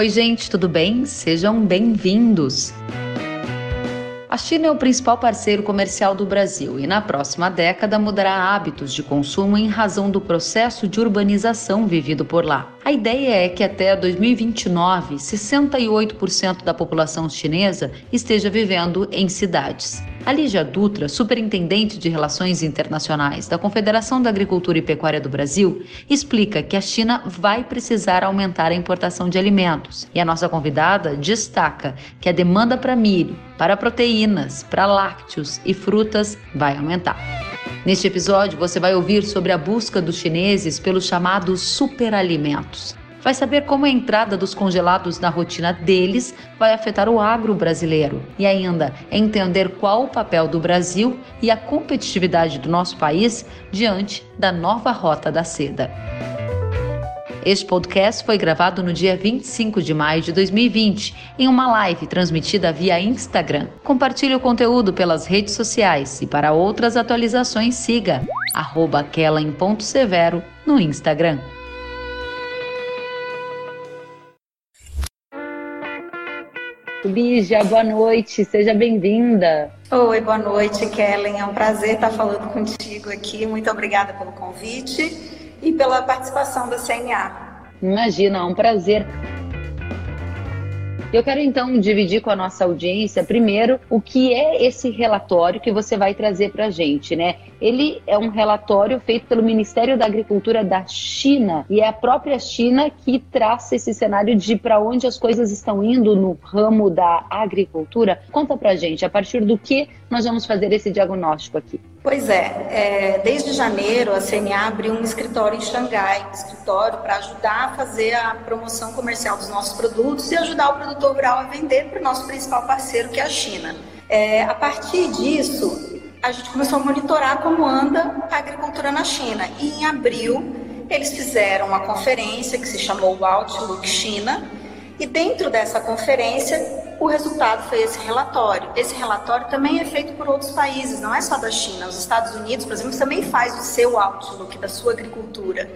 Oi, gente, tudo bem? Sejam bem-vindos. A China é o principal parceiro comercial do Brasil e, na próxima década, mudará hábitos de consumo em razão do processo de urbanização vivido por lá. A ideia é que até 2029, 68% da população chinesa esteja vivendo em cidades. A Lígia Dutra, superintendente de Relações Internacionais da Confederação da Agricultura e Pecuária do Brasil, explica que a China vai precisar aumentar a importação de alimentos. E a nossa convidada destaca que a demanda para milho, para proteínas, para lácteos e frutas vai aumentar. Neste episódio, você vai ouvir sobre a busca dos chineses pelos chamados superalimentos vai saber como a entrada dos congelados na rotina deles vai afetar o agro brasileiro e ainda entender qual o papel do Brasil e a competitividade do nosso país diante da nova rota da seda. Este podcast foi gravado no dia 25 de maio de 2020, em uma live transmitida via Instagram. Compartilhe o conteúdo pelas redes sociais e para outras atualizações siga arroba no Instagram. Lígia, boa noite, seja bem-vinda. Oi, boa noite, Kellen. É um prazer estar falando contigo aqui. Muito obrigada pelo convite e pela participação da CNA. Imagina, é um prazer. Eu quero então dividir com a nossa audiência, primeiro, o que é esse relatório que você vai trazer para a gente, né? Ele é um relatório feito pelo Ministério da Agricultura da China e é a própria China que traça esse cenário de para onde as coisas estão indo no ramo da agricultura. Conta para gente, a partir do que nós vamos fazer esse diagnóstico aqui. Pois é, é, desde janeiro a CNA abriu um escritório em Xangai, um escritório para ajudar a fazer a promoção comercial dos nossos produtos e ajudar o produtor rural a vender para o nosso principal parceiro, que é a China. É, a partir disso, a gente começou a monitorar como anda a agricultura na China. E em abril, eles fizeram uma conferência que se chamou Outlook China, e dentro dessa conferência, o resultado foi esse relatório. Esse relatório também é feito por outros países, não é só da China. Os Estados Unidos, por exemplo, também faz o seu outlook da sua agricultura.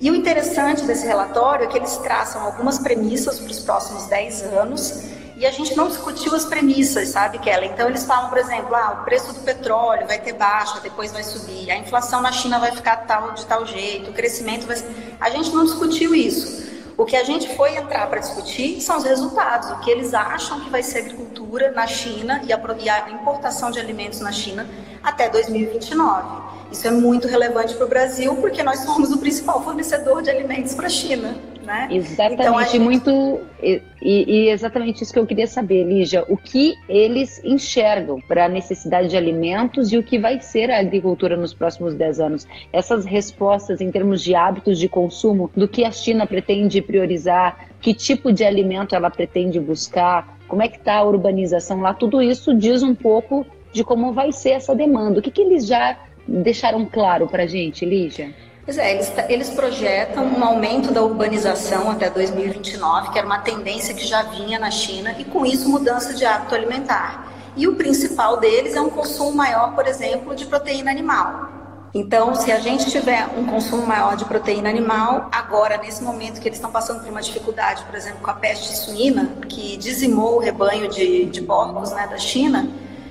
E o interessante desse relatório é que eles traçam algumas premissas para os próximos 10 anos e a gente não discutiu as premissas, sabe, Kelly? Então eles falam, por exemplo, ah, o preço do petróleo vai ter baixa, depois vai subir, a inflação na China vai ficar tal de tal jeito, o crescimento vai. A gente não discutiu isso. O que a gente foi entrar para discutir são os resultados, o que eles acham que vai ser a agricultura na China e a, e a importação de alimentos na China até 2029. Isso é muito relevante para o Brasil, porque nós somos o principal fornecedor de alimentos para a China. Né? Exatamente, então, gente... muito. E, e, exatamente isso que eu queria saber, Lígia. O que eles enxergam para a necessidade de alimentos e o que vai ser a agricultura nos próximos 10 anos? Essas respostas em termos de hábitos de consumo, do que a China pretende priorizar, que tipo de alimento ela pretende buscar, como é que está a urbanização lá, tudo isso diz um pouco de como vai ser essa demanda. O que, que eles já deixaram claro para a gente, Lígia? Pois é, eles, eles projetam um aumento da urbanização até 2029, que era uma tendência que já vinha na China, e com isso mudança de hábito alimentar. E o principal deles é um consumo maior, por exemplo, de proteína animal. Então, se a gente tiver um consumo maior de proteína animal, agora, nesse momento que eles estão passando por uma dificuldade, por exemplo, com a peste suína, que dizimou o rebanho de, de porcos né, da China,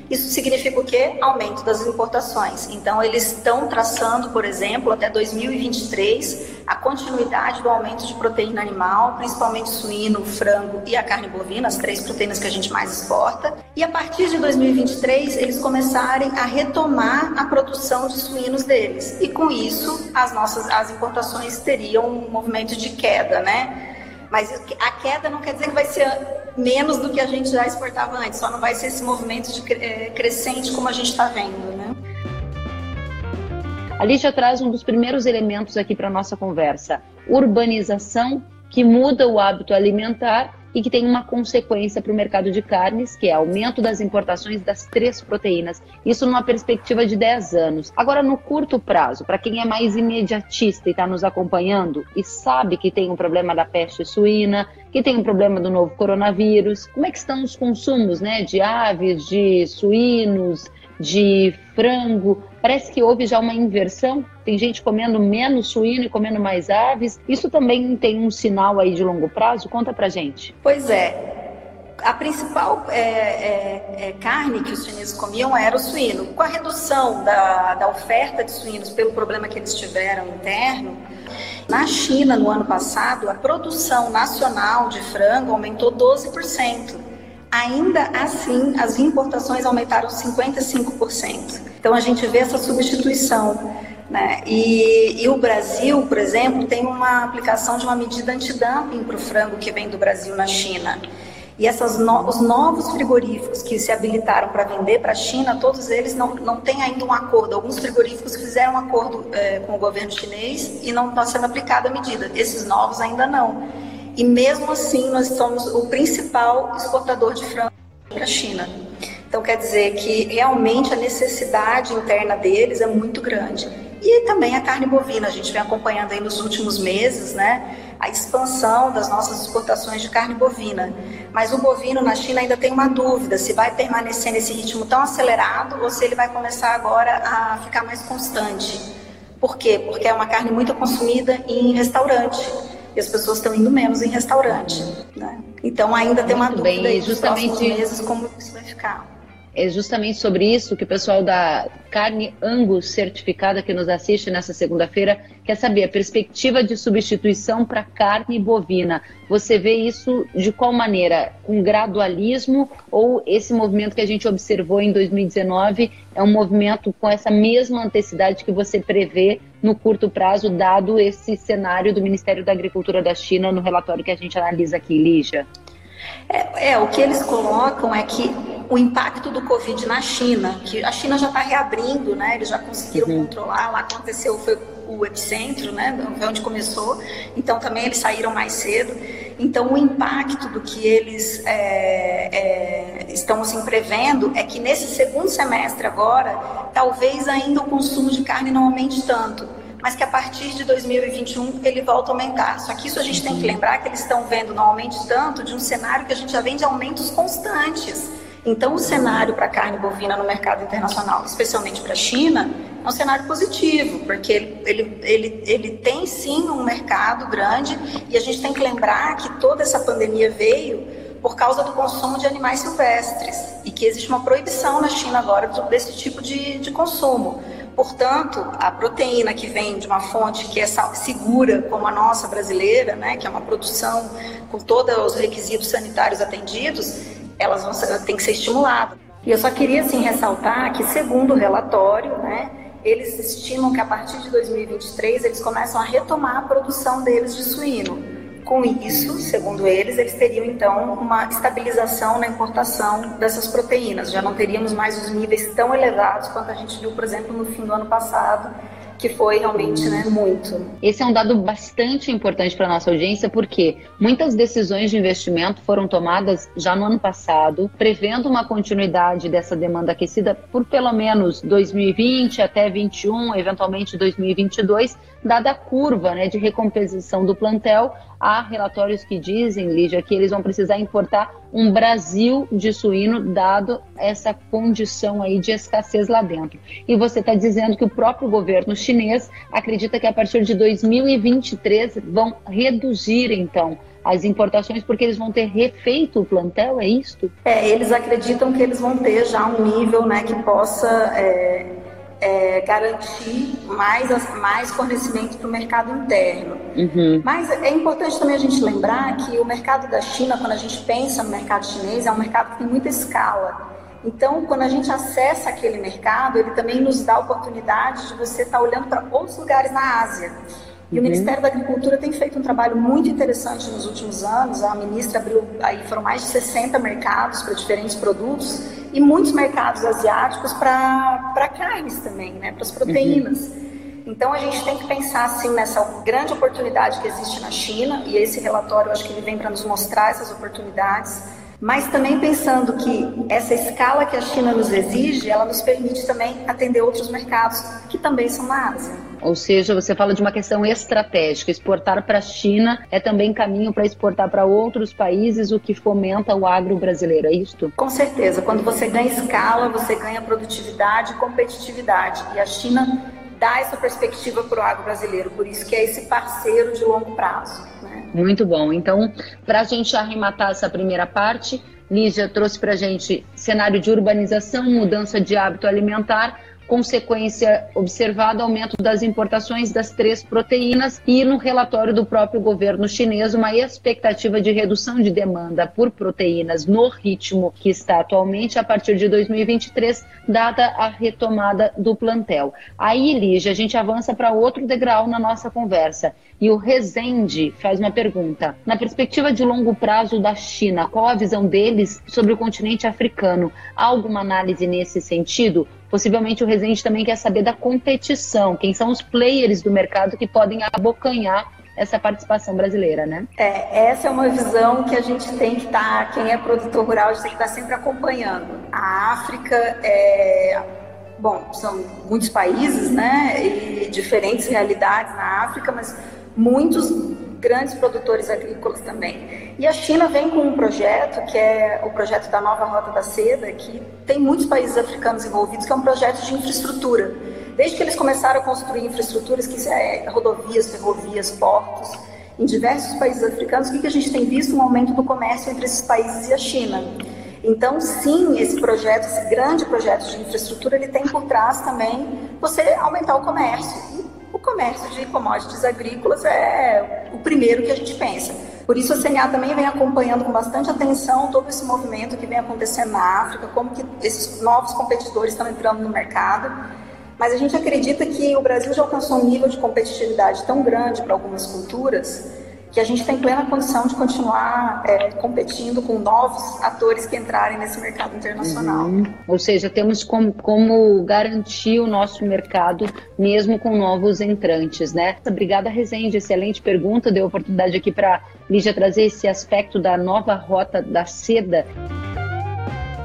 isso significa o quê? Aumento das importações. Então, eles estão traçando, por exemplo, até 2023, a continuidade do aumento de proteína animal, principalmente suíno, frango e a carne bovina, as três proteínas que a gente mais exporta. E a partir de 2023, eles começarem a retomar a produção de suínos deles. E com isso, as nossas as importações teriam um movimento de queda, né? Mas a queda não quer dizer que vai ser menos do que a gente já exportava antes, só não vai ser esse movimento de, é, crescente como a gente está vendo, né? A Lígia traz um dos primeiros elementos aqui para nossa conversa: urbanização, que muda o hábito alimentar e que tem uma consequência para o mercado de carnes, que é aumento das importações das três proteínas. Isso numa perspectiva de 10 anos. Agora, no curto prazo, para quem é mais imediatista e está nos acompanhando e sabe que tem um problema da peste suína, que tem um problema do novo coronavírus, como é que estão os consumos né, de aves, de suínos, de frango. Parece que houve já uma inversão. Tem gente comendo menos suíno e comendo mais aves. Isso também tem um sinal aí de longo prazo? Conta pra gente. Pois é. A principal é, é, é, carne que os chineses comiam era o suíno. Com a redução da, da oferta de suínos pelo problema que eles tiveram interno, na China, no ano passado, a produção nacional de frango aumentou 12%. Ainda assim, as importações aumentaram 55%. Então, a gente vê essa substituição. Né? E, e, o Brasil, por exemplo, tem uma aplicação de uma medida antidumping para o frango que vem do Brasil na China. E essas no, os novos frigoríficos que se habilitaram para vender para a China, todos eles não, não têm ainda um acordo. Alguns frigoríficos fizeram um acordo é, com o governo chinês e não está sendo aplicada a medida. Esses novos ainda não. E mesmo assim, nós somos o principal exportador de frango para a China. Então, quer dizer que realmente a necessidade interna deles é muito grande. E também a carne bovina, a gente vem acompanhando aí nos últimos meses, né, a expansão das nossas exportações de carne bovina. Mas o bovino na China ainda tem uma dúvida se vai permanecer nesse ritmo tão acelerado ou se ele vai começar agora a ficar mais constante. Por quê? Porque é uma carne muito consumida em restaurante e as pessoas estão indo menos em restaurante. Né? Então ainda tem uma Muito dúvida bem, aí justamente meses como isso vai ficar. É justamente sobre isso que o pessoal da Carne Angus certificada que nos assiste nessa segunda-feira quer saber a perspectiva de substituição para carne bovina. Você vê isso de qual maneira? Com gradualismo ou esse movimento que a gente observou em 2019 é um movimento com essa mesma intensidade que você prevê no curto prazo, dado esse cenário do Ministério da Agricultura da China no relatório que a gente analisa aqui, Lígia? É, é, o que eles colocam é que o impacto do Covid na China, que a China já está reabrindo, né? Eles já conseguiram uhum. controlar, lá aconteceu, foi o epicentro, né? Foi onde começou. Então também eles saíram mais cedo. Então o impacto do que eles é, é, estão assim prevendo é que nesse segundo semestre agora, talvez ainda o consumo de carne não aumente tanto mas que a partir de 2021 ele volta a aumentar. Só que isso a gente tem que lembrar que eles estão vendo não tanto de um cenário que a gente já vem de aumentos constantes. Então, o cenário para a carne bovina no mercado internacional, especialmente para a China, é um cenário positivo, porque ele, ele, ele, ele tem sim um mercado grande e a gente tem que lembrar que toda essa pandemia veio por causa do consumo de animais silvestres e que existe uma proibição na China agora desse tipo de, de consumo. Portanto, a proteína que vem de uma fonte que é segura, como a nossa brasileira, né, que é uma produção com todos os requisitos sanitários atendidos, elas vão ser, tem que ser estimulada. E eu só queria assim ressaltar que, segundo o relatório, né, eles estimam que a partir de 2023 eles começam a retomar a produção deles de suíno. Com isso, segundo eles, eles teriam então uma estabilização na importação dessas proteínas. Já não teríamos mais os níveis tão elevados quanto a gente viu, por exemplo, no fim do ano passado, que foi realmente né, muito. Esse é um dado bastante importante para a nossa audiência, porque muitas decisões de investimento foram tomadas já no ano passado, prevendo uma continuidade dessa demanda aquecida por pelo menos 2020 até 2021, eventualmente 2022, dada a curva né, de recomposição do plantel. Há relatórios que dizem, Lígia, que eles vão precisar importar um Brasil de suíno, dado essa condição aí de escassez lá dentro. E você está dizendo que o próprio governo chinês acredita que a partir de 2023 vão reduzir, então, as importações porque eles vão ter refeito o plantel, é isto? É, eles acreditam que eles vão ter já um nível né, que possa é, é, garantir mais, mais fornecimento para o mercado interno. Uhum. Mas é importante também a gente lembrar que o mercado da China, quando a gente pensa no mercado chinês, é um mercado que tem muita escala. Então, quando a gente acessa aquele mercado, ele também nos dá a oportunidade de você estar tá olhando para outros lugares na Ásia. E uhum. o Ministério da Agricultura tem feito um trabalho muito interessante nos últimos anos. A ministra abriu, aí foram mais de 60 mercados para diferentes produtos e muitos mercados asiáticos para carnes também, né, para as proteínas. Uhum. Então a gente tem que pensar assim nessa grande oportunidade que existe na China e esse relatório eu acho que ele vem para nos mostrar essas oportunidades mas também pensando que essa escala que a China nos exige, ela nos permite também atender outros mercados que também são na Ásia. Ou seja, você fala de uma questão estratégica. Exportar para a China é também caminho para exportar para outros países, o que fomenta o agro brasileiro, é isto? Com certeza. Quando você ganha escala, você ganha produtividade e competitividade. E a China dá essa perspectiva para o agro brasileiro, por isso que é esse parceiro de longo prazo. Né? Muito bom. Então, para a gente arrematar essa primeira parte, Lígia trouxe para a gente cenário de urbanização, mudança de hábito alimentar, consequência observada aumento das importações das três proteínas e no relatório do próprio governo chinês uma expectativa de redução de demanda por proteínas no ritmo que está atualmente a partir de 2023, dada a retomada do plantel. Aí, Lígia, a gente avança para outro degrau na nossa conversa. E o Rezende faz uma pergunta. Na perspectiva de longo prazo da China, qual a visão deles sobre o continente africano? Há alguma análise nesse sentido? Possivelmente o Rezende também quer saber da competição, quem são os players do mercado que podem abocanhar essa participação brasileira, né? É, essa é uma visão que a gente tem que estar, tá, quem é produtor rural, a gente tem que estar tá sempre acompanhando. A África é, bom, são muitos países, né, e diferentes realidades na África, mas muitos grandes produtores agrícolas também. E a China vem com um projeto, que é o projeto da Nova Rota da Seda, que tem muitos países africanos envolvidos, que é um projeto de infraestrutura. Desde que eles começaram a construir infraestruturas, que é rodovias, ferrovias, portos, em diversos países africanos, o que, que a gente tem visto? Um aumento do comércio entre esses países e a China. Então, sim, esse projeto, esse grande projeto de infraestrutura, ele tem por trás também você aumentar o comércio o comércio de commodities agrícolas é o primeiro que a gente pensa. Por isso a CNA também vem acompanhando com bastante atenção todo esse movimento que vem acontecendo na África, como que esses novos competidores estão entrando no mercado. Mas a gente acredita que o Brasil já alcançou um nível de competitividade tão grande para algumas culturas que a gente tem plena condição de continuar é, competindo com novos atores que entrarem nesse mercado internacional. Uhum. Ou seja, temos como, como, garantir o nosso mercado mesmo com novos entrantes, né? Obrigada, Rezende. Excelente pergunta. Deu oportunidade aqui para Lígia trazer esse aspecto da nova rota da seda.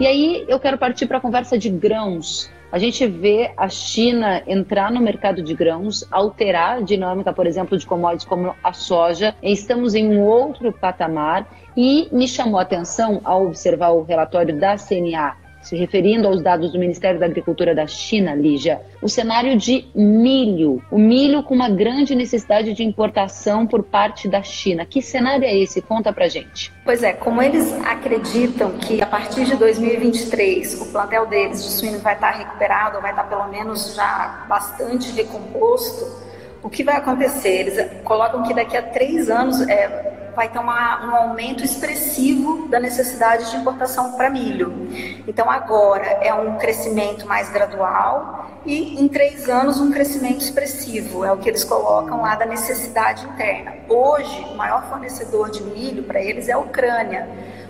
E aí eu quero partir para a conversa de grãos. A gente vê a China entrar no mercado de grãos, alterar a dinâmica, por exemplo, de commodities como a soja. Estamos em um outro patamar e me chamou a atenção ao observar o relatório da CNA se referindo aos dados do Ministério da Agricultura da China, Lígia, o cenário de milho. O milho com uma grande necessidade de importação por parte da China. Que cenário é esse? Conta pra gente. Pois é, como eles acreditam que a partir de 2023 o plantel deles de suíno vai estar recuperado, ou vai estar pelo menos já bastante recomposto, o que vai acontecer? Eles colocam que daqui a três anos é, vai ter uma, um aumento expressivo da necessidade de importação para milho. Então, agora é um crescimento mais gradual e em três anos um crescimento expressivo, é o que eles colocam lá da necessidade interna. Hoje, o maior fornecedor de milho para eles é a Ucrânia.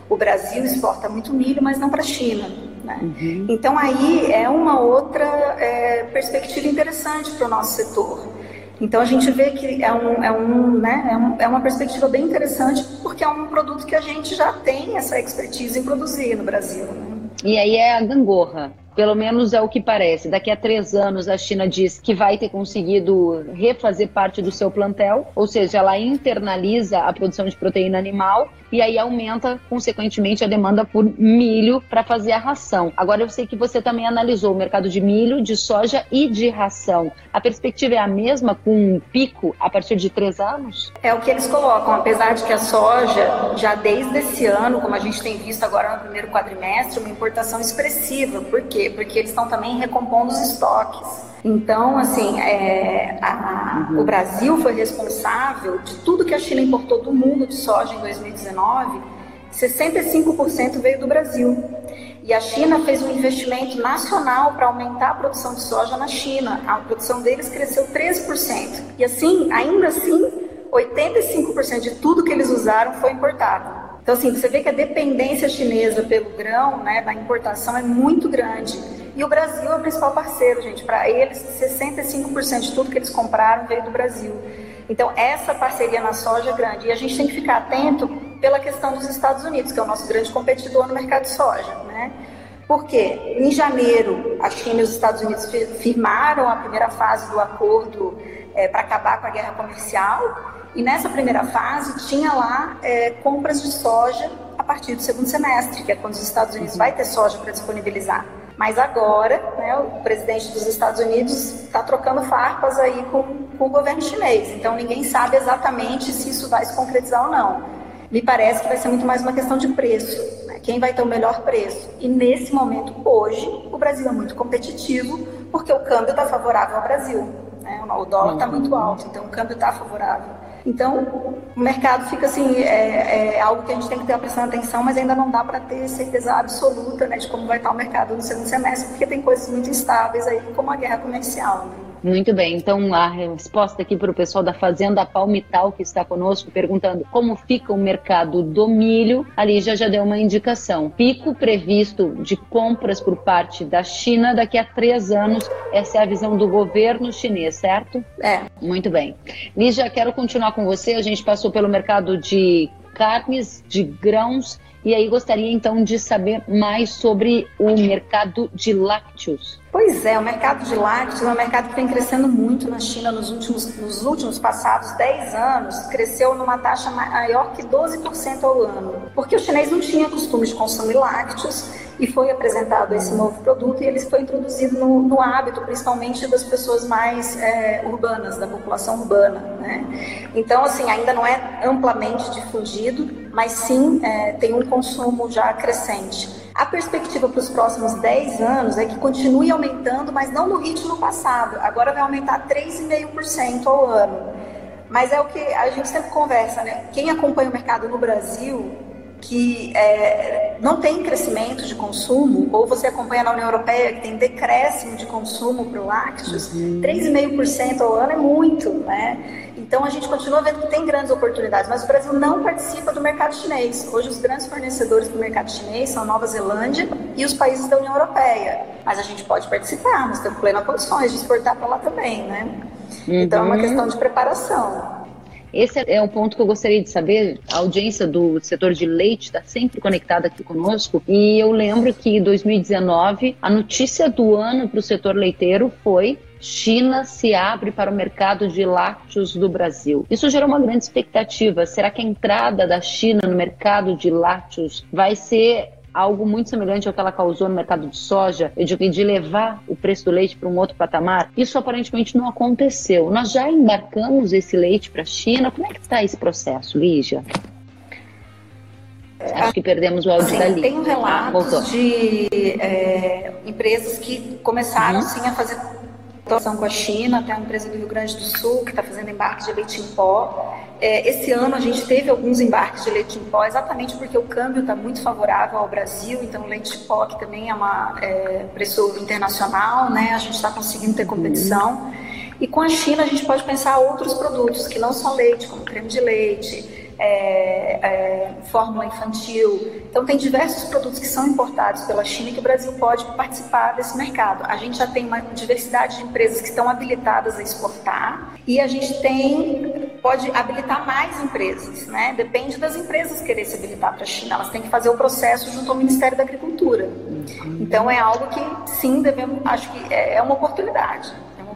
O Brasil exporta muito milho, mas não para a China. Né? Uhum. Então, aí é uma outra é, perspectiva interessante para o nosso setor. Então a gente vê que é, um, é, um, né, é, um, é uma perspectiva bem interessante, porque é um produto que a gente já tem essa expertise em produzir no Brasil. Né? E aí é a gangorra. Pelo menos é o que parece. Daqui a três anos, a China diz que vai ter conseguido refazer parte do seu plantel, ou seja, ela internaliza a produção de proteína animal e aí aumenta, consequentemente, a demanda por milho para fazer a ração. Agora, eu sei que você também analisou o mercado de milho, de soja e de ração. A perspectiva é a mesma, com um pico a partir de três anos? É o que eles colocam, apesar de que a soja, já desde esse ano, como a gente tem visto agora no primeiro quadrimestre, uma importação expressiva. Por quê? Porque eles estão também recompondo os estoques. Então, assim, é, a, uhum. o Brasil foi responsável de tudo que a China importou do mundo de soja em 2019, 65% veio do Brasil. E a China fez um investimento nacional para aumentar a produção de soja na China. A produção deles cresceu 13%. E assim, ainda assim, 85% de tudo que eles usaram foi importado. Então, assim, você vê que a dependência chinesa pelo grão, né, da importação é muito grande. E o Brasil é o principal parceiro, gente. Para eles, 65% de tudo que eles compraram veio do Brasil. Então, essa parceria na soja é grande. E a gente tem que ficar atento pela questão dos Estados Unidos, que é o nosso grande competidor no mercado de soja, né? Porque em janeiro, a China e os Estados Unidos firmaram a primeira fase do acordo é, para acabar com a guerra comercial, e nessa primeira fase tinha lá é, compras de soja a partir do segundo semestre, que é quando os Estados Unidos vai ter soja para disponibilizar. Mas agora, né, o presidente dos Estados Unidos está trocando farpas aí com, com o governo chinês. Então ninguém sabe exatamente se isso vai se concretizar ou não. Me parece que vai ser muito mais uma questão de preço. Né? Quem vai ter o melhor preço? E nesse momento, hoje, o Brasil é muito competitivo porque o câmbio está favorável ao Brasil. Né? O dólar está muito alto, então o câmbio está favorável. Então, o mercado fica assim, é, é, algo que a gente tem que ter prestando atenção, mas ainda não dá para ter certeza absoluta né, de como vai estar o mercado no segundo semestre, porque tem coisas muito instáveis aí, como a guerra comercial. Né? Muito bem, então a resposta aqui para o pessoal da Fazenda Palmital que está conosco perguntando como fica o mercado do milho, a Lígia já deu uma indicação. Pico previsto de compras por parte da China daqui a três anos, essa é a visão do governo chinês, certo? É. Muito bem. Lígia, quero continuar com você. A gente passou pelo mercado de carnes, de grãos e aí gostaria então de saber mais sobre o mercado de lácteos. Pois é, o mercado de lácteos é um mercado que vem crescendo muito na China nos últimos, nos últimos passados 10 anos, cresceu numa taxa maior que 12% ao ano, porque o chinês não tinha costume de consumir lácteos e foi apresentado esse novo produto e ele foi introduzido no, no hábito, principalmente das pessoas mais é, urbanas, da população urbana. Né? Então, assim, ainda não é amplamente difundido, mas sim é, tem um consumo já crescente. A perspectiva para os próximos 10 anos é que continue aumentando, mas não no ritmo passado. Agora vai aumentar 3,5% ao ano. Mas é o que a gente sempre conversa, né? Quem acompanha o mercado no Brasil, que é, não tem crescimento de consumo, ou você acompanha na União Europeia, que tem decréscimo de consumo para lácteos, uhum. 3,5% ao ano é muito, né? Então a gente continua vendo que tem grandes oportunidades, mas o Brasil não participa do mercado chinês. Hoje os grandes fornecedores do mercado chinês são Nova Zelândia e os países da União Europeia. Mas a gente pode participar, nós temos plenas condições de exportar para lá também, né? Uhum. Então é uma uhum. questão de preparação. Esse é um ponto que eu gostaria de saber. A audiência do setor de leite está sempre conectada aqui conosco. E eu lembro que em 2019, a notícia do ano para o setor leiteiro foi China se abre para o mercado de lácteos do Brasil. Isso gerou uma grande expectativa. Será que a entrada da China no mercado de lácteos vai ser algo muito semelhante ao que ela causou no mercado de soja, eu digo, de levar o preço do leite para um outro patamar, isso aparentemente não aconteceu. Nós já embarcamos esse leite para a China. Como é que está esse processo, Lígia? Acho que perdemos o áudio sim, da Lígia. Tem relatos ah, de é, empresas que começaram uhum. sim a fazer situação com a China, tem uma empresa do Rio Grande do Sul que está fazendo embarque de leite em pó. É, esse ano a gente teve alguns embarques de leite em pó, exatamente porque o câmbio está muito favorável ao Brasil, então leite em pó, que também é uma é, preço internacional, né? A gente está conseguindo ter competição. E com a China a gente pode pensar outros produtos que não são leite, como creme de leite, é, é, fórmula infantil. Então, tem diversos produtos que são importados pela China e que o Brasil pode participar desse mercado. A gente já tem uma diversidade de empresas que estão habilitadas a exportar e a gente tem pode habilitar mais empresas, né? Depende das empresas querer se habilitar para a China. Elas têm que fazer o processo junto ao Ministério da Agricultura. Então, é algo que, sim, devemos, acho que é, é uma oportunidade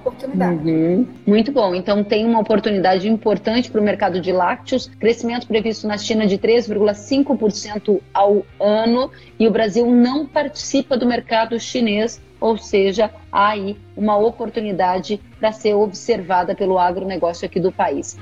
oportunidade. Uhum. Muito bom. Então tem uma oportunidade importante para o mercado de lácteos. Crescimento previsto na China de 3,5% ao ano e o Brasil não participa do mercado chinês, ou seja, há aí uma oportunidade para ser observada pelo agronegócio aqui do país.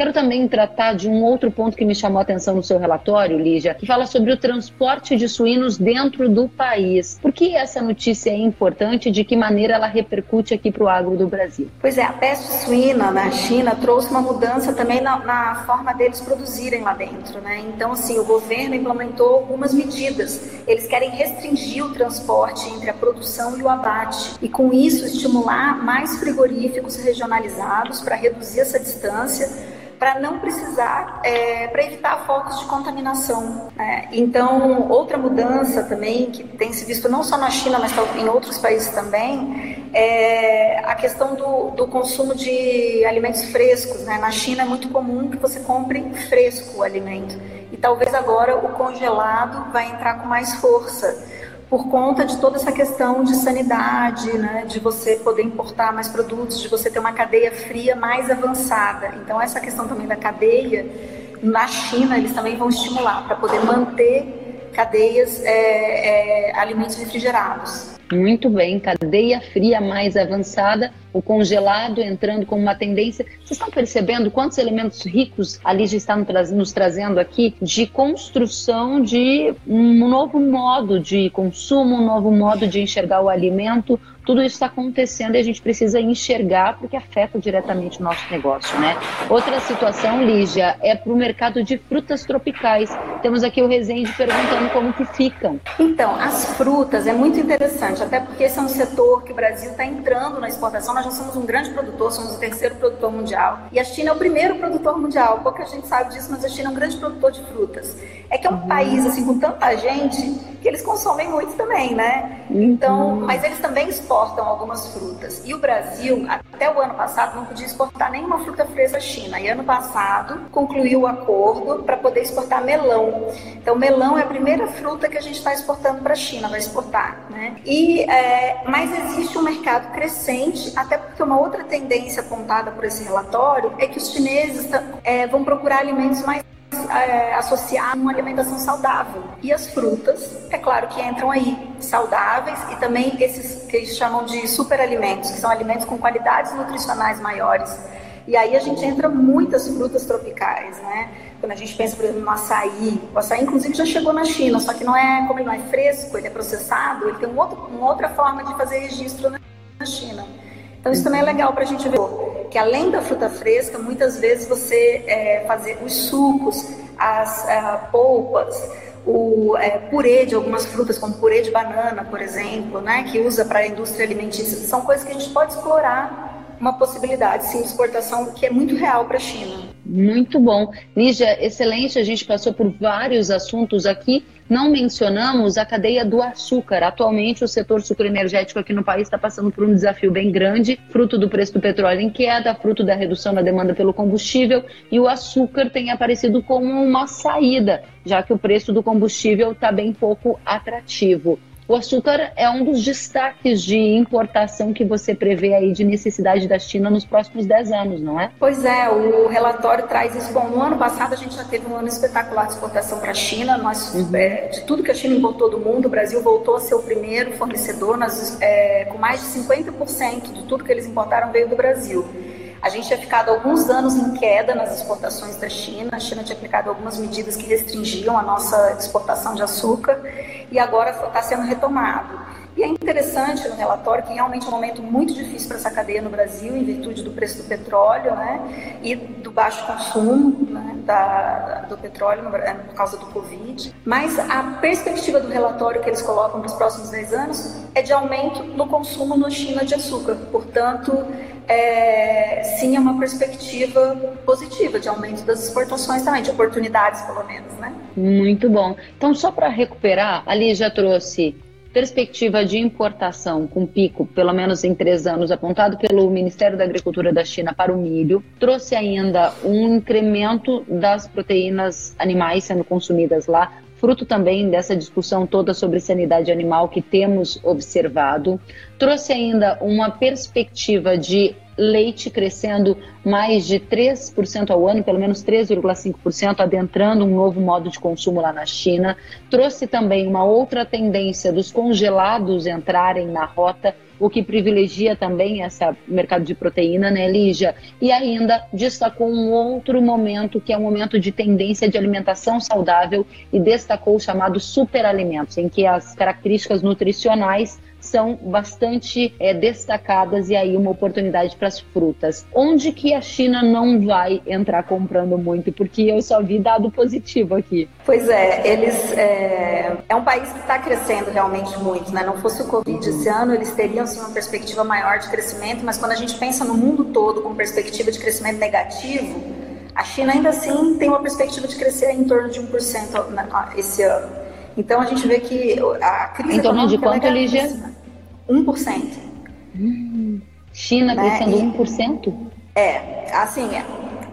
Quero também tratar de um outro ponto que me chamou a atenção no seu relatório, Lígia, que fala sobre o transporte de suínos dentro do país. Por que essa notícia é importante e de que maneira ela repercute aqui para o agro do Brasil? Pois é, a peste suína na China trouxe uma mudança também na, na forma deles produzirem lá dentro, né? Então, assim, o governo implementou algumas medidas. Eles querem restringir o transporte entre a produção e o abate e, com isso, estimular mais frigoríficos regionalizados para reduzir essa distância para não precisar, é, para evitar focos de contaminação. Né? Então, outra mudança também que tem se visto não só na China, mas em outros países também, é a questão do, do consumo de alimentos frescos. Né? Na China é muito comum que você compre fresco o alimento. E talvez agora o congelado vai entrar com mais força por conta de toda essa questão de sanidade, né, de você poder importar mais produtos, de você ter uma cadeia fria mais avançada. Então, essa questão também da cadeia, na China, eles também vão estimular para poder manter cadeias é, é, alimentos refrigerados. Muito bem, cadeia fria mais avançada, o congelado entrando como uma tendência. Vocês estão percebendo quantos elementos ricos a Lígia está nos trazendo aqui de construção de um novo modo de consumo, um novo modo de enxergar o alimento, tudo isso está acontecendo e a gente precisa enxergar porque afeta diretamente o nosso negócio, né? Outra situação, Lígia, é para o mercado de frutas tropicais. Temos aqui o Rezende perguntando como que ficam. Então, as frutas é muito interessante, até porque esse é um setor que o Brasil está entrando na exportação. Nós já somos um grande produtor, somos o terceiro produtor mundial. E a China é o primeiro produtor mundial. Pouca gente sabe disso, mas a China é um grande produtor de frutas. É que é um país, assim, com tanta gente, que eles consomem muito também, né? Então, uhum. mas eles também exportam exportam algumas frutas. E o Brasil, até o ano passado, não podia exportar nenhuma fruta fresca à China. E ano passado concluiu o acordo para poder exportar melão. Então, melão é a primeira fruta que a gente está exportando para a China, vai exportar. Né? E, é, mas existe um mercado crescente, até porque uma outra tendência apontada por esse relatório é que os chineses é, vão procurar alimentos mais é, associar uma alimentação saudável. E as frutas, é claro que entram aí, saudáveis e também esses que eles chamam de superalimentos, que são alimentos com qualidades nutricionais maiores. E aí a gente entra muitas frutas tropicais, né? Quando a gente pensa, por exemplo, no açaí, o açaí inclusive já chegou na China, só que não é, como ele não é fresco, ele é processado, ele tem um outro, uma outra forma de fazer registro na China. Então isso também é legal para a gente ver que além da fruta fresca, muitas vezes você é, fazer os sucos, as é, polpas, o é, purê de algumas frutas, como purê de banana, por exemplo, né, que usa para a indústria alimentícia, são coisas que a gente pode explorar uma possibilidade, sim, de exportação que é muito real para a China. Muito bom. Lígia, excelente, a gente passou por vários assuntos aqui, não mencionamos a cadeia do açúcar. Atualmente, o setor sucroenergético aqui no país está passando por um desafio bem grande, fruto do preço do petróleo em queda, fruto da redução na demanda pelo combustível, e o açúcar tem aparecido como uma saída, já que o preço do combustível está bem pouco atrativo. O açúcar é um dos destaques de importação que você prevê aí de necessidade da China nos próximos 10 anos, não é? Pois é, o relatório traz isso. Bom, no ano passado a gente já teve um ano espetacular de exportação para a China. Nós, uhum. é, de tudo que a China importou do mundo, o Brasil voltou a ser o primeiro fornecedor, nós, é, com mais de 50% de tudo que eles importaram veio do Brasil. A gente tinha ficado alguns anos em queda nas exportações da China. A China tinha aplicado algumas medidas que restringiam a nossa exportação de açúcar e agora está sendo retomado. E é interessante no relatório que realmente é um momento muito difícil para essa cadeia no Brasil, em virtude do preço do petróleo né, e do baixo consumo né, da, do petróleo é, por causa do Covid. Mas a perspectiva do relatório que eles colocam para os próximos 10 anos é de aumento no consumo na China de açúcar. Portanto, é, sim, é uma perspectiva positiva de aumento das exportações também, de oportunidades pelo menos. Né? Muito bom. Então, só para recuperar, ali já trouxe perspectiva de importação com pico, pelo menos em três anos, apontado pelo Ministério da Agricultura da China para o milho, trouxe ainda um incremento das proteínas animais sendo consumidas lá, fruto também dessa discussão toda sobre sanidade animal que temos observado. Trouxe ainda uma perspectiva de leite crescendo mais de 3% ao ano, pelo menos 3,5%, adentrando um novo modo de consumo lá na China. Trouxe também uma outra tendência dos congelados entrarem na rota, o que privilegia também esse mercado de proteína, né, Lígia? E ainda destacou um outro momento, que é um momento de tendência de alimentação saudável, e destacou o chamado superalimentos, em que as características nutricionais são bastante é, destacadas e aí uma oportunidade para as frutas. Onde que a China não vai entrar comprando muito? Porque eu só vi dado positivo aqui. Pois é, eles é, é um país que está crescendo realmente muito, né? Não fosse o Covid esse ano, eles teriam sim uma perspectiva maior de crescimento, mas quando a gente pensa no mundo todo com perspectiva de crescimento negativo, a China ainda assim tem uma perspectiva de crescer em torno de 1% esse ano. Então a gente vê que a crise Em torno de quanto, é Lígia? 1%. Hum, China né? crescendo e, 1%? É, assim,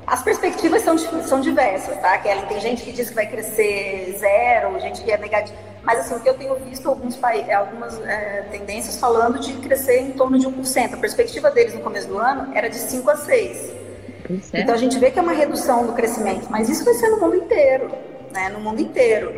As perspectivas são, são diversas, tá, Kellen? Tem gente que diz que vai crescer zero, gente que é negativo. Mas, assim, o que eu tenho visto alguns algumas é, tendências falando de crescer em torno de 1%. A perspectiva deles no começo do ano era de 5 a 6. É. Então, a gente vê que é uma redução do crescimento, mas isso vai ser no mundo inteiro, né? No mundo inteiro.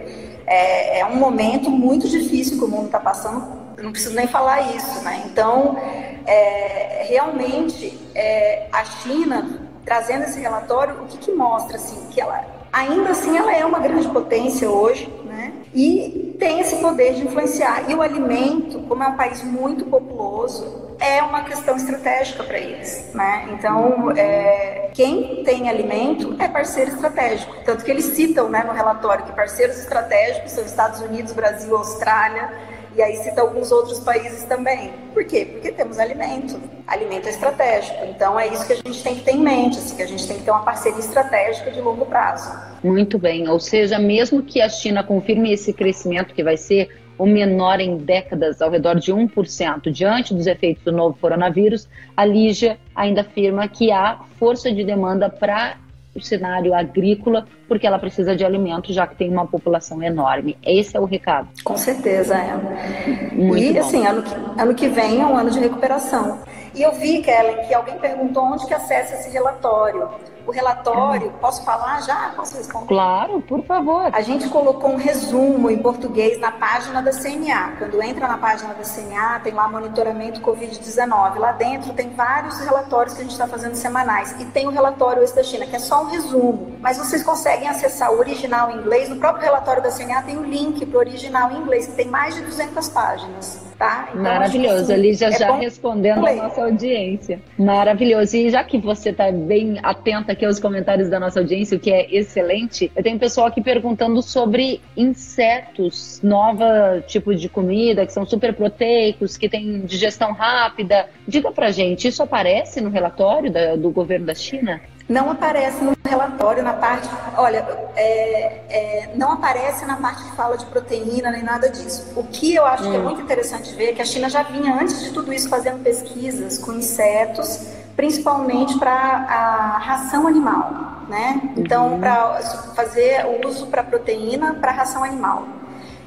É, é um momento muito difícil que o mundo está passando, não preciso nem falar isso, né? Então, é, realmente, é, a China trazendo esse relatório, o que, que mostra assim que ela ainda assim ela é uma grande potência hoje, né? E tem esse poder de influenciar. E o alimento, como é um país muito populoso, é uma questão estratégica para eles, né? Então, é, quem tem alimento é parceiro estratégico. Tanto que eles citam, né, no relatório que parceiros estratégicos são Estados Unidos, Brasil, Austrália e aí cita alguns outros países também. Por quê? Porque temos alimento. Alimento é estratégico. Então é isso que a gente tem que ter em mente, assim, que a gente tem que ter uma parceria estratégica de longo prazo. Muito bem. Ou seja, mesmo que a China confirme esse crescimento que vai ser o menor em décadas, ao redor de 1%, diante dos efeitos do novo coronavírus, a Lígia ainda afirma que há força de demanda para o cenário agrícola, porque ela precisa de alimento, já que tem uma população enorme. Esse é o recado. Com certeza, é. Muito e bom. assim, ano que, ano que vem é um ano de recuperação. E eu vi, Kellen, que alguém perguntou onde que acessa esse relatório o relatório. Posso falar já? Posso responder? Claro, por favor. A gente colocou um resumo em português na página da CNA. Quando entra na página da CNA, tem lá monitoramento Covid-19. Lá dentro tem vários relatórios que a gente está fazendo semanais. E tem o relatório esse da China, que é só um resumo. Mas vocês conseguem acessar o original em inglês. No próprio relatório da CNA tem o link para o original em inglês, que tem mais de 200 páginas. Tá? Então, Maravilhoso. Ali já, é já respondendo a nossa audiência. Maravilhoso. E já que você está bem atenta aqui aos comentários da nossa audiência, o que é excelente. Eu tenho pessoal aqui perguntando sobre insetos, nova tipo de comida, que são super proteicos, que tem digestão rápida. Diga pra gente, isso aparece no relatório da, do governo da China? Não aparece no relatório, na parte. Olha, é, é, não aparece na parte que fala de proteína nem nada disso. O que eu acho hum. que é hum. muito interessante ver é que a China já vinha, antes de tudo isso, fazendo pesquisas com insetos principalmente para a ração animal, né? Então, uhum. para fazer o uso para proteína para ração animal.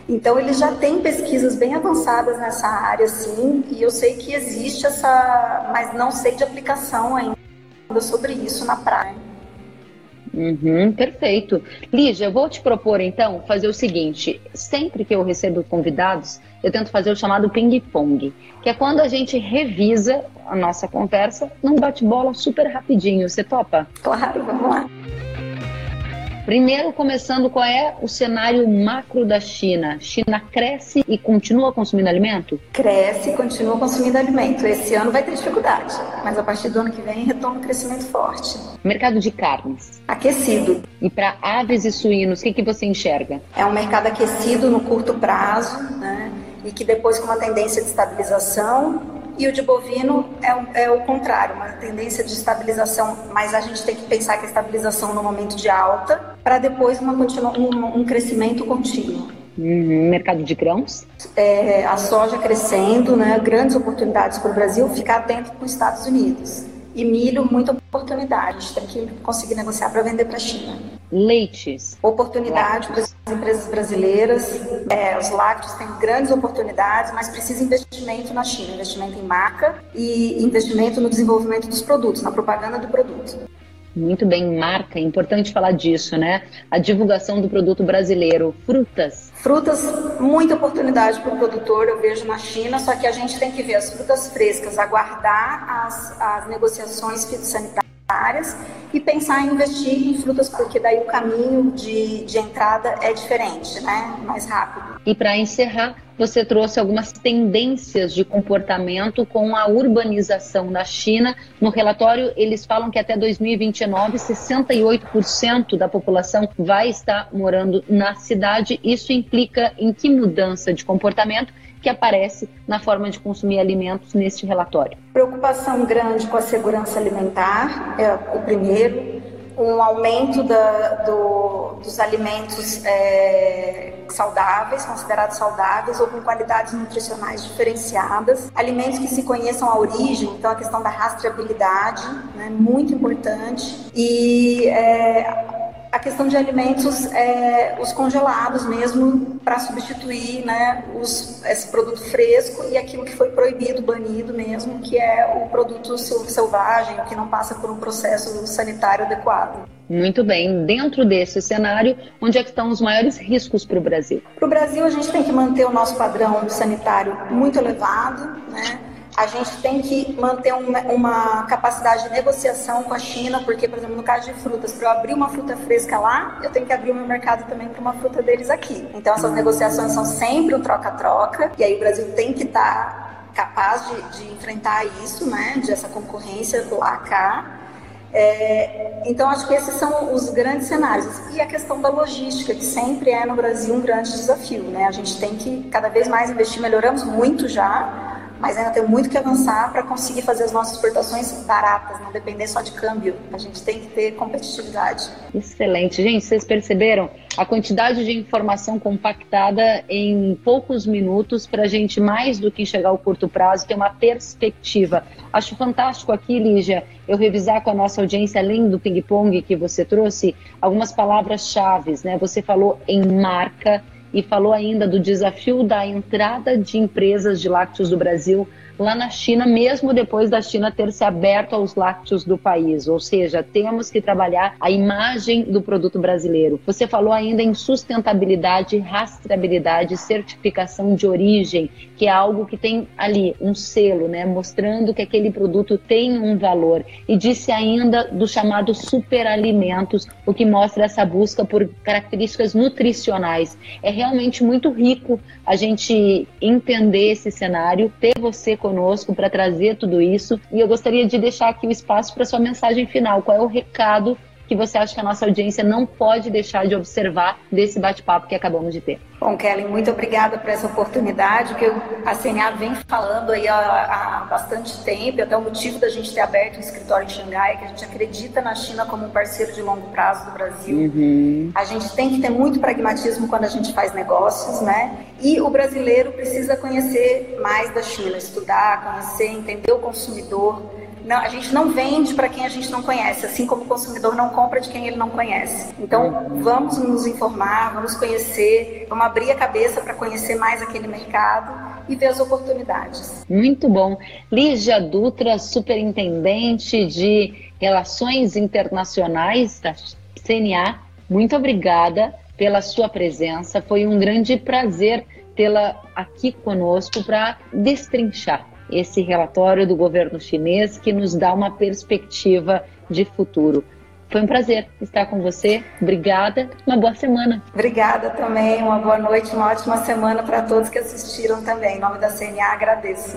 Então, eles já têm pesquisas bem avançadas nessa área, sim, e eu sei que existe essa, mas não sei de aplicação ainda sobre isso na praia. Uhum, perfeito. Lígia, eu vou te propor então fazer o seguinte: sempre que eu recebo convidados, eu tento fazer o chamado ping-pong, que é quando a gente revisa a nossa conversa num bate-bola super rapidinho. Você topa? Claro, vamos lá. Primeiro, começando, qual é o cenário macro da China? China cresce e continua consumindo alimento? Cresce e continua consumindo alimento. Esse ano vai ter dificuldade, mas a partir do ano que vem retoma um crescimento forte. Mercado de carnes? Aquecido. E para aves e suínos, o que, que você enxerga? É um mercado aquecido no curto prazo, né? E que depois com uma tendência de estabilização e o de bovino é, é, o contrário, uma tendência de estabilização, mas a gente tem que pensar que a estabilização no momento de alta, para depois uma continua, um, um crescimento contínuo. Uhum. Mercado de grãos? É, a soja crescendo, né, grandes oportunidades para o Brasil, ficar atento com os Estados Unidos. E milho, muita oportunidade. A gente tem que conseguir negociar para vender para a China. Leites. Oportunidade para as empresas brasileiras. É, os lácteos têm grandes oportunidades, mas precisa investimento na China, investimento em marca e investimento no desenvolvimento dos produtos, na propaganda do produto. Muito bem, marca, é importante falar disso, né? A divulgação do produto brasileiro. Frutas. Frutas, muita oportunidade para o produtor, eu vejo na China, só que a gente tem que ver as frutas frescas, aguardar as, as negociações fitossanitárias e pensar em investir em frutas, porque daí o caminho de, de entrada é diferente, né? Mais rápido. E para encerrar, você trouxe algumas tendências de comportamento com a urbanização na China. No relatório, eles falam que até 2029, 68% da população vai estar morando na cidade. Isso implica em que mudança de comportamento que aparece na forma de consumir alimentos neste relatório? Preocupação grande com a segurança alimentar, é o primeiro. Um aumento da, do, dos alimentos é, saudáveis, considerados saudáveis ou com qualidades nutricionais diferenciadas, alimentos que se conheçam a origem, então a questão da rastreabilidade, né, muito importante, e é, a questão de alimentos, é, os congelados mesmo, para substituir né, os, esse produto fresco e aquilo que foi proibido, banido mesmo, que é o produto selvagem, que não passa por um processo sanitário adequado. Muito bem. Dentro desse cenário, onde é que estão os maiores riscos para o Brasil? Para o Brasil, a gente tem que manter o nosso padrão sanitário muito elevado, né? A gente tem que manter uma, uma, capacidade de negociação com a China, porque, por exemplo, no caso de frutas, para eu abrir uma fruta fresca lá, eu tenho que abrir o meu mercado também para uma fruta deles aqui. Então, essas negociações são sempre um troca-troca, e aí o Brasil tem que estar tá capaz de, de, enfrentar isso, né, de essa concorrência lá cá. É, então, acho que esses são os grandes cenários. E a questão da logística, que sempre é no Brasil um grande desafio. Né? A gente tem que cada vez mais investir, melhoramos muito já, mas ainda tem muito que avançar para conseguir fazer as nossas exportações baratas, não depender só de câmbio. A gente tem que ter competitividade. Excelente. Gente, vocês perceberam a quantidade de informação compactada em poucos minutos para a gente, mais do que chegar ao curto prazo, ter uma perspectiva. Acho fantástico aqui, Lígia, eu revisar com a nossa audiência, além do ping-pong que você trouxe, algumas palavras-chave. Né? Você falou em marca, e falou ainda do desafio da entrada de empresas de lácteos do Brasil lá na China, mesmo depois da China ter se aberto aos lácteos do país. Ou seja, temos que trabalhar a imagem do produto brasileiro. Você falou ainda em sustentabilidade, rastreabilidade, certificação de origem, que é algo que tem ali um selo, né, mostrando que aquele produto tem um valor. E disse ainda do chamado superalimentos, o que mostra essa busca por características nutricionais. É realmente muito rico a gente entender esse cenário, ter você conosco para trazer tudo isso. E eu gostaria de deixar aqui o espaço para sua mensagem final. Qual é o recado que você acha que a nossa audiência não pode deixar de observar desse bate-papo que acabamos de ter? Bom, Kelly, muito obrigada por essa oportunidade que a CNA vem falando aí há, há bastante tempo, até o motivo da gente ter aberto um escritório em Xangai, que a gente acredita na China como um parceiro de longo prazo do Brasil. Uhum. A gente tem que ter muito pragmatismo quando a gente faz negócios, né? E o brasileiro precisa conhecer mais da China, estudar, conhecer, entender o consumidor, não, a gente não vende para quem a gente não conhece, assim como o consumidor não compra de quem ele não conhece. Então, vamos nos informar, vamos conhecer, vamos abrir a cabeça para conhecer mais aquele mercado e ver as oportunidades. Muito bom. Lígia Dutra, superintendente de Relações Internacionais da CNA, muito obrigada pela sua presença. Foi um grande prazer tê-la aqui conosco para destrinchar esse relatório do governo chinês que nos dá uma perspectiva de futuro. Foi um prazer estar com você. Obrigada. Uma boa semana. Obrigada também. Uma boa noite, uma ótima semana para todos que assistiram também. Em nome da CNA, agradeço.